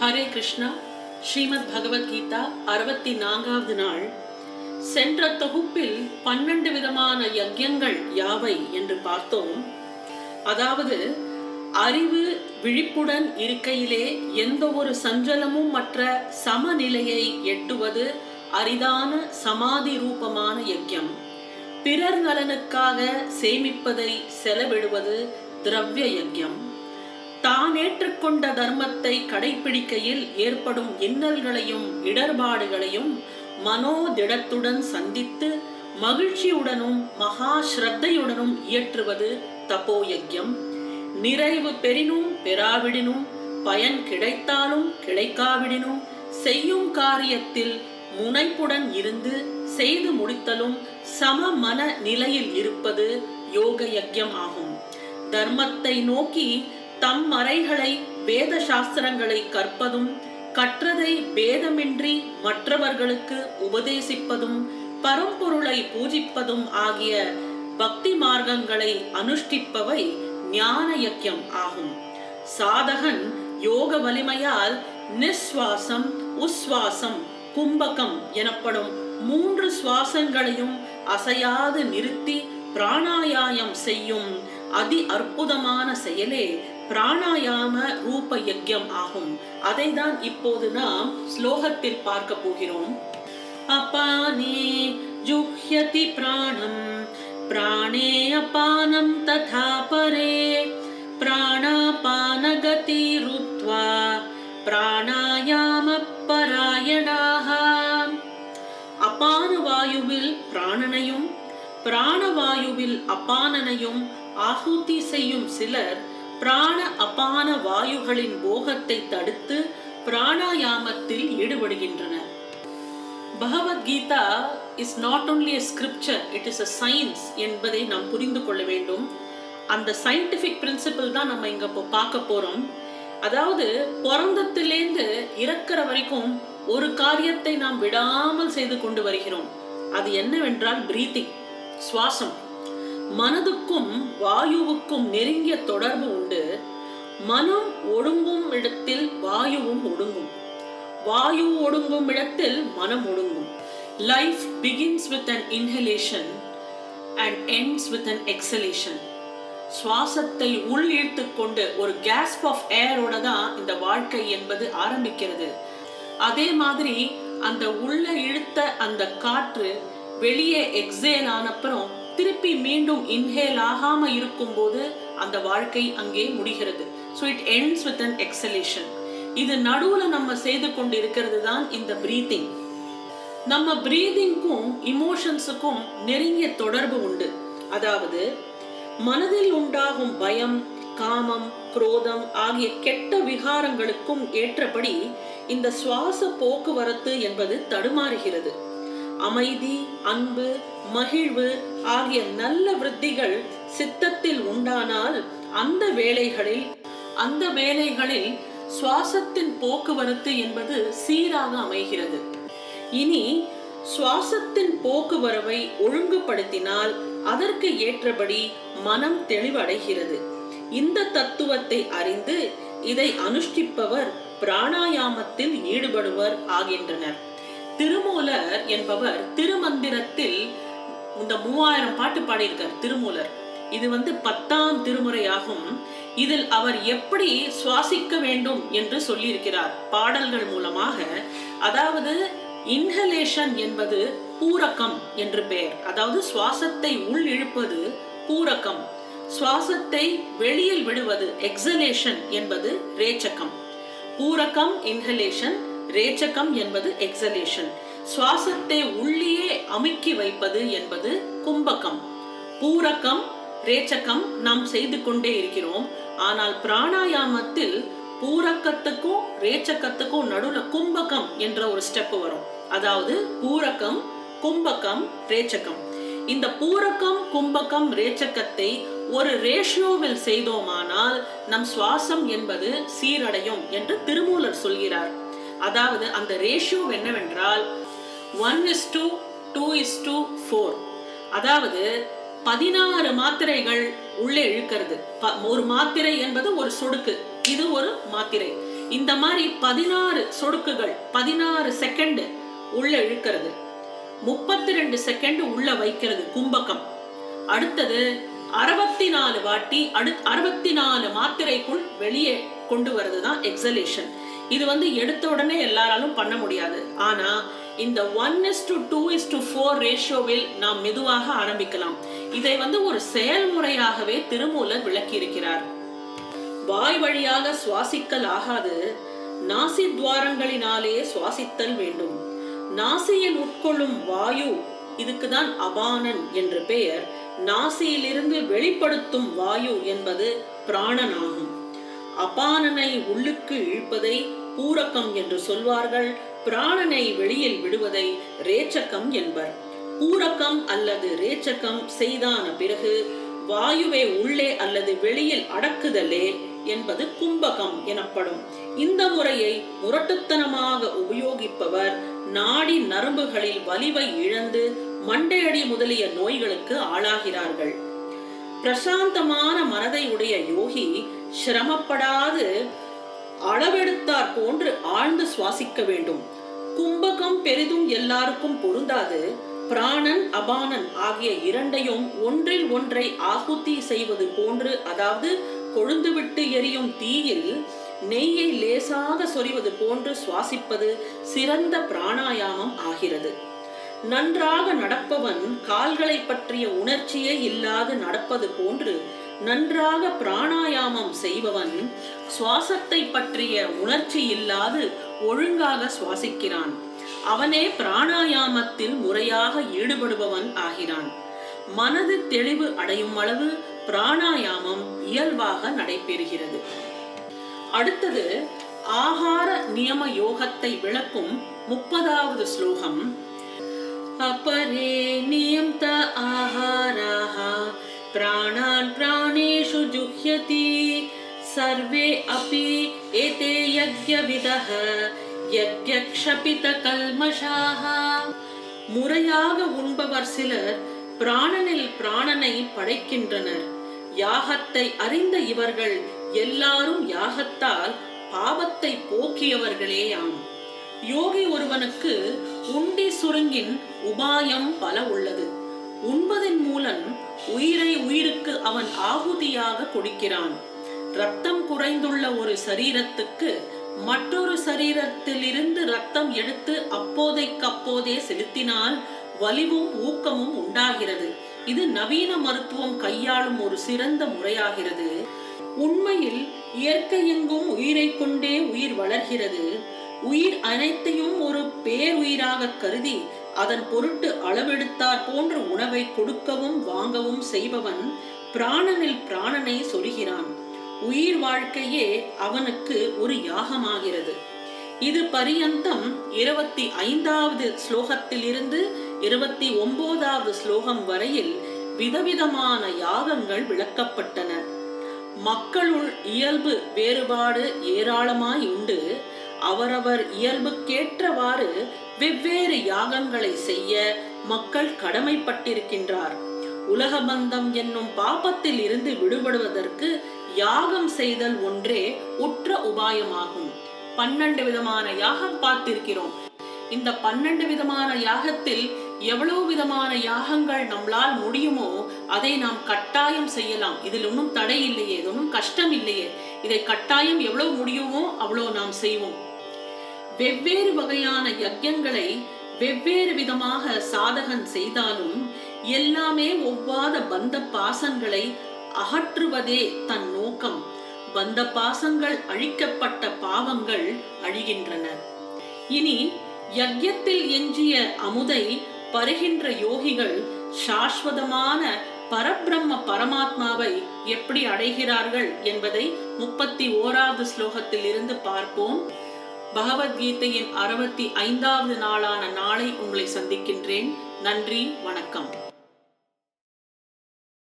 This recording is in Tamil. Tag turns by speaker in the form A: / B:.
A: ஹரே கிருஷ்ணா. ஸ்ரீமத் பகவத்கீதா அறுபத்தி நான்காவது நாள். சென்ற தொகுப்பில் பன்னெண்டு விதமான யஜ்யங்கள் யாவை என்று பார்த்தோம். அதாவது அறிவு விழிப்புடன் இருக்கையிலே எந்த ஒரு சஞ்சலமும் மற்ற சமநிலையை எட்டுவது அரிதான சமாதி ரூபமான யஜ்யம். பிறர் நலனுக்காக சேமிப்பதை செலவிடுவது திரவிய யஜ்யம். தான் ஏற்றுக்கொண்ட தர்மத்தை கடைபிடிக்கையில் ஏற்படும் இன்னல்களையும் இடர்பாடுகளையும் மனோதிடத்துடன் சந்தித்து மகிழ்ச்சியுடனும் மகா ஸ்ரத்தையுடனும் இயற்றுவது தபோயஜ்யம் நிறைவு பெறினும் பெறாவிடினும் பயன் கிடைத்தாலும் கிடைக்காவிடினும் செய்யும் காரியத்தில் முனைப்புடன் இருந்து செய்து முடித்தலும் சம மன நிலையில் இருப்பது யோக யஜ்யம் ஆகும். தர்மத்தை நோக்கி தம் மறைகளை வேத சாஸ்திரங்களை கற்பதும் கற்றதை பேதமின்றி மற்றவர்களுக்கு உபதேசிப்பதும் பரம்பொருளை பூஜிப்பதும் ஆகிய பக்தி மார்க்கங்களை அனுஷ்டிப்பவை ஞான யக்கியம் ஆகும். சாதகன் யோக வலிமையால் நிஸ்வாசம் உஸ்வாசம் கும்பகம் எனப்படும் மூன்று சுவாசங்களையும் அசையாது நிறுத்தி பிராணாயாயம் செய்யும் அதி அற்புதமான செயலே பிராணாயாம ரூப யஜ்யம் ஆகும். அதை தான் இப்போது நாம் ஸ்லோகத்தில் பார்க்க போகிறோம். அபானே ஜுஹ்யதி பிராணம் பிராணே அபானம் ததா பரே. பிராணாபானகதி ருத்வா பிராணாயாம பராயணாக அபான வாயுவில் பிராணனையும் பிராணவாயுவில் அபானனையும் ஆகுதி செய்யும் சிலர் பிராண அபான வாயுகளின் போகத்தை தடுத்து பிராணாயாமத்தில் ஈடுபடுகின்றனர். Bhagavad Gita is not only a scripture it is a science என்பதை நாம் புரிந்து கொள்ள வேண்டும். அந்த சயின்டிஃபிக் பிரின்சிபிள் தான் நம்ம இங்க இப்போ பார்க்க போறோம். அதாவது பிறந்தத்திலேருந்து இறக்கிற வரைக்கும் ஒரு காரியத்தை நாம் விடாமல் செய்து கொண்டு வருகிறோம். அது என்னவென்றால் பிரீத்திங் சுவாசம். மனதுக்கும் வாயுவுக்கும் நெருங்கிய தொடர்பு உண்டு. மனம் ஒடுங்கும் இடத்தில் வாயுவும் ஒடுங்கும். வாயு ஒடுங்கும் இடத்தில் மனம் ஒடுங்கும். Life begins with an inhalation and ends with an exhalation சுவாசத்தை உள் இழுத்து கொண்டு ஒரு கேஸ்ப் ஆஃப் ஏரோட தான் இந்த வாழ்க்கை என்பது ஆரம்பிக்கிறது. அதே மாதிரி அந்த உள்ள இழுத்த அந்த காற்று வெளியே எக்ஸேல் ஆனப்புறம் திருப்பி மீண்டும் இன்ஹேல் ஆகாம இருக்கும்போது அந்த வாழ்க்கை அங்கே முடிகிறது. So it ends with an exhalation இது நடுவுல நம்ம செய்து கொண்டு இருக்கிறது தான் இந்த பிரீத்திங் நம்ம பிரீதிங்க்கும் இமோஷன்ஸுக்கும் நெருங்கிய தொடர்பு உண்டு. அதாவது மனதில் உண்டாகும் பயம் காமம் குரோதம் ஆகிய கெட்ட விகாரங்களுக்கும் ஏற்றபடி இந்த சுவாச போக்குவரத்து என்பது தடுமாறுகிறது. அமைதி அன்பு மகிழ்வு ஆகிய நல்ல விருத்திகள் சித்தத்தில் உண்டானால் அந்த வேலைகளில் அந்த வேலைகளில் சுவாசத்தின் போக்குவரத்து என்பது சீராக அமைகிறது. இனி சுவாசத்தின் போக்குவரவை ஒழுங்குபடுத்தினால் அதற்கு ஏற்றபடி மனம் தெளிவடைகிறது. இந்த தத்துவத்தை அறிந்து இதை அனுஷ்டிப்பவர் பிராணாயாமத்தில் ஈடுபடுவர் ஆகின்றனர். திருமூலர் என்பவர் திருமந்திரத்தில் இந்த மூவாயிரம் பாட்டு பாடியிருக்கார் திருமூலர். இது வந்து பத்தாம் திருமுறையாகும். இதில் அவர் எப்படி சுவாசிக்க வேண்டும் என்று சொல்லியிருக்கிறார் பாடல்கள் மூலமாக. அதாவது இன்ஹலேஷன் என்பது பூரக்கம் என்று பெயர். அதாவது சுவாசத்தை உள் இழுப்பது பூரக்கம். சுவாசத்தை வெளியில் விடுவது எக்ஸலேஷன் என்பது ரேச்சகம் பூரக்கம் இன்ஹலேஷன் ரேச்சகம் என்பது எக்ஸலேஷன் சுவாசத்தை உள்ளேயே அமுக்கி வைப்பது என்பது கும்பகம். பூரக்கம் ரேச்சகம் நாம் செய்து கொண்டே இருக்கிறோம். ஆனால் பிராணாயாமத்தில் பூரக்கத்துக்கும் ரேச்சக்கத்துக்கும் நடுவுல கும்பகம் என்ற ஒரு ஸ்டெப் வரும். அதாவது பூரக்கம் கும்பகம் ரேச்சகம். இந்த பூரக்கம் கும்பகம் ரேச்சக்கத்தை ஒரு ரேஷியோவில் செய்தோமானால் நம் சுவாசம் என்பது சீரடையும் என்று திருமூலர் சொல்கிறார். அதாவது அந்த ரேஷியோ என்னவென்றால் one is to two is to four அதாவது பதினாறு மாத்திரைகள் உள்ளே இழுக்கிறது. ஒரு மாத்திரை என்பது ஒரு சொடுக்கு. இது ஒரு மாத்திரை. இந்த மாதிரி பதினாறு சொடுக்குகள் பதினாறு செகண்ட் உள்ள இழுக்கிறது. முப்பத்தி ரெண்டு செகண்ட் உள்ள வைக்கிறது கும்பகம். அடுத்தது அறுபத்தி நாலு வாட்டி அடு அறுபத்தி நாலு மாத்திரைக்குள் வெளியே கொண்டு வர்றது தான் எக்ஸலேஷன் இது வந்து எடுத்த உடனே எல்லாராலும் பண்ண முடியாது. ஆனா இந்த one is to two is to four ரேஷியோவில் நாம் மெதுவாக ஆரம்பிக்கலாம். இதை வந்து ஒரு செயல்முறையாகவே திருமூலர் விளக்கியிருக்கிறார். வாய் வழியாக சுவாசிக்கல் ஆகாது நாசி துவாரங்களினாலே சுவாசித்தல் வேண்டும். நாசியில் உட்கொள்ளும் வாயு இதுக்குதான் அபானன் என்று பெயர் நாசியிலிருந்து வெளிப்படுத்தும் வாயு என்பது பிராணன் ஆகும் அபானனை உள்ளுக்கு இழுப்பதை பூரக்கம் என்று சொல்வார்கள் பிராணனை வெளியில் விடுவதை ரேச்சக்கம் என்பர். பூரக்கம் அல்லது ரேச்சக்கம் செய்தான பிறகு வாயுவை உள்ளே அல்லது வெளியில் அடக்குதலே என்பது கும்பகம் எனப்படும். இந்த முறையை முரட்டுத்தனமாக உபயோகிப்பவர் நாடி நரம்புகளில் வலிவை இழந்து மண்டையடி முதலிய நோய்களுக்கு ஆளாகிறார்கள். பிரசாந்தமான மனதை உடைய யோகி சிரமப்படாது. அளவெடுத்தார் போன்று ஆழ்ந்து சுவாசிக்க வேண்டும். கும்பகம் பெரிதும் எல்லாருக்கும் பொருந்தாது. பிராணன் அபானன் ஆகிய இரண்டையும் ஒன்றில் ஒன்றை ஆகுத்தி செய்வது போன்று அதாவது கொழுந்துவிட்டு எரியும் தீயில் நெய்யை லேசாக சொரிவது போன்று சுவாசிப்பது சிறந்த பிராணாயாமம் ஆகிறது. நன்றாக நடப்பவன் கால்களை பற்றிய உணர்ச்சியே இல்லாது நடப்பது போன்று நன்றாக பிராணாயாமம் செய்பவன் சுவாசத்தை பற்றிய உணர்ச்சி இல்லாது ஒழுங்காக சுவாசிக்கிறான் அவனே பிராணாயாமத்தில் முறையாக ஈடுபடுபவன் ஆகிறான் மனது தெளிவு அடையும் அளவு பிராணாயாமம் இயல்பாக நடைபெறுகிறது அடுத்தது ஆகார நியம யோகத்தை விளக்கும் முப்பதாவது ஸ்லோகம் अपरे नियन्त आहाराः प्राणान् प्राणेषु जुह्यति सर्वे अपि एते यज्ञविदः यज्ञक्षपितकल्मषाः முறையாக உண்பவர் சிலர் பிராணனில் பிராணனை படைக்கின்றனர் யாகத்தை அறிந்த இவர்கள் எல்லாரும் யாகத்தால் பாவத்தை போக்கியவர்களேயாம் யோகி ஒருவனுக்கு உண்டி சுருங்கின் உபாயம் பல உள்ளது உண்பதன் மூலம் உயிரை உயிருக்கு அவன் ஆகுதியாக கொடுக்கிறான். ரத்தம் குறைந்துள்ள ஒரு சரீரத்துக்கு மற்றொரு சரீரத்திலிருந்து ரத்தம் எடுத்து அப்போதைக்கப்போதே செலுத்தினால் வலிவும் ஊக்கமும் உண்டாகிறது. இது நவீன மருத்துவம் கையாளும் ஒரு சிறந்த முறையாகிறது. உண்மையில் இயற்கையெங்கும் உயிரை கொண்டே உயிர் வளர்கிறது. உயிர் அனைத்தையும் ஒரு பேருயிராக கருதி அதன் பொருட்டு அளவெடுத்தார் போன்ற உணவை கொடுக்கவும் வாங்கவும் செய்பவன் பிராணனில் பிராணனை சொருகிறான். உயிர் வாழ்க்கையே அவனுக்கு ஒரு யாகமாகிறது. இது பரியந்தம் இருபத்தி ஐந்தாவது ஸ்லோகத்திலிருந்து இருபத்தி ஒன்பதாவது ஸ்லோகம் வரையில் விதவிதமான யாகங்கள் விளக்கப்பட்டன. மக்களுள் இயல்பு வேறுபாடு ஏராளமாய் உண்டு அவரவர் இயல்புக்கேற்றவாறு வெவ்வேறு யாகங்களை செய்ய மக்கள் கடமைப்பட்டிருக்கின்றார். உலகபந்தம் என்னும் பாபத்தில் இருந்து விடுபடுவதற்கு யாகம் செய்தல் ஒன்றே உற்ற உபாயமாகும். பன்னெண்டு விதமான யாகம் பார்த்திருக்கிறோம். இந்த பன்னெண்டு விதமான யாகத்தில் எவ்வளவு விதமான யாகங்கள் நம்மளால் முடியுமோ அதை நாம் கட்டாயம் செய்யலாம். இதில் ஒன்றும் தடை இல்லையே இது ஒன்றும் கஷ்டம் இல்லையே. இதை கட்டாயம் எவ்வளவு முடியுமோ அவ்வளோ நாம் செய்வோம். வெவ்வேறு வகையான யஜ்யங்களை வெவ்வேறு விதமாக சாதகன் செய்தாலும் எல்லாமே ஒவ்வாத பந்த பாசங்களை அகற்றுவதே தன் நோக்கம். பந்த பாசங்கள் அழிக்கப்பட்ட பாவங்கள் அழிகின்றன. இனி யஜ்யத்தில் எஞ்சிய அமுதை பருகின்ற யோகிகள் சாஸ்வதமான பரபிரம்ம பரமாத்மாவை எப்படி அடைகிறார்கள் என்பதை முப்பத்தி ஓராவது ஸ்லோகத்தில் இருந்து பார்ப்போம். பகவத்கீதையின் அறுபத்தி ஐந்தாவது நாளான நாளை உங்களை சந்திக்கின்றேன். நன்றி வணக்கம்.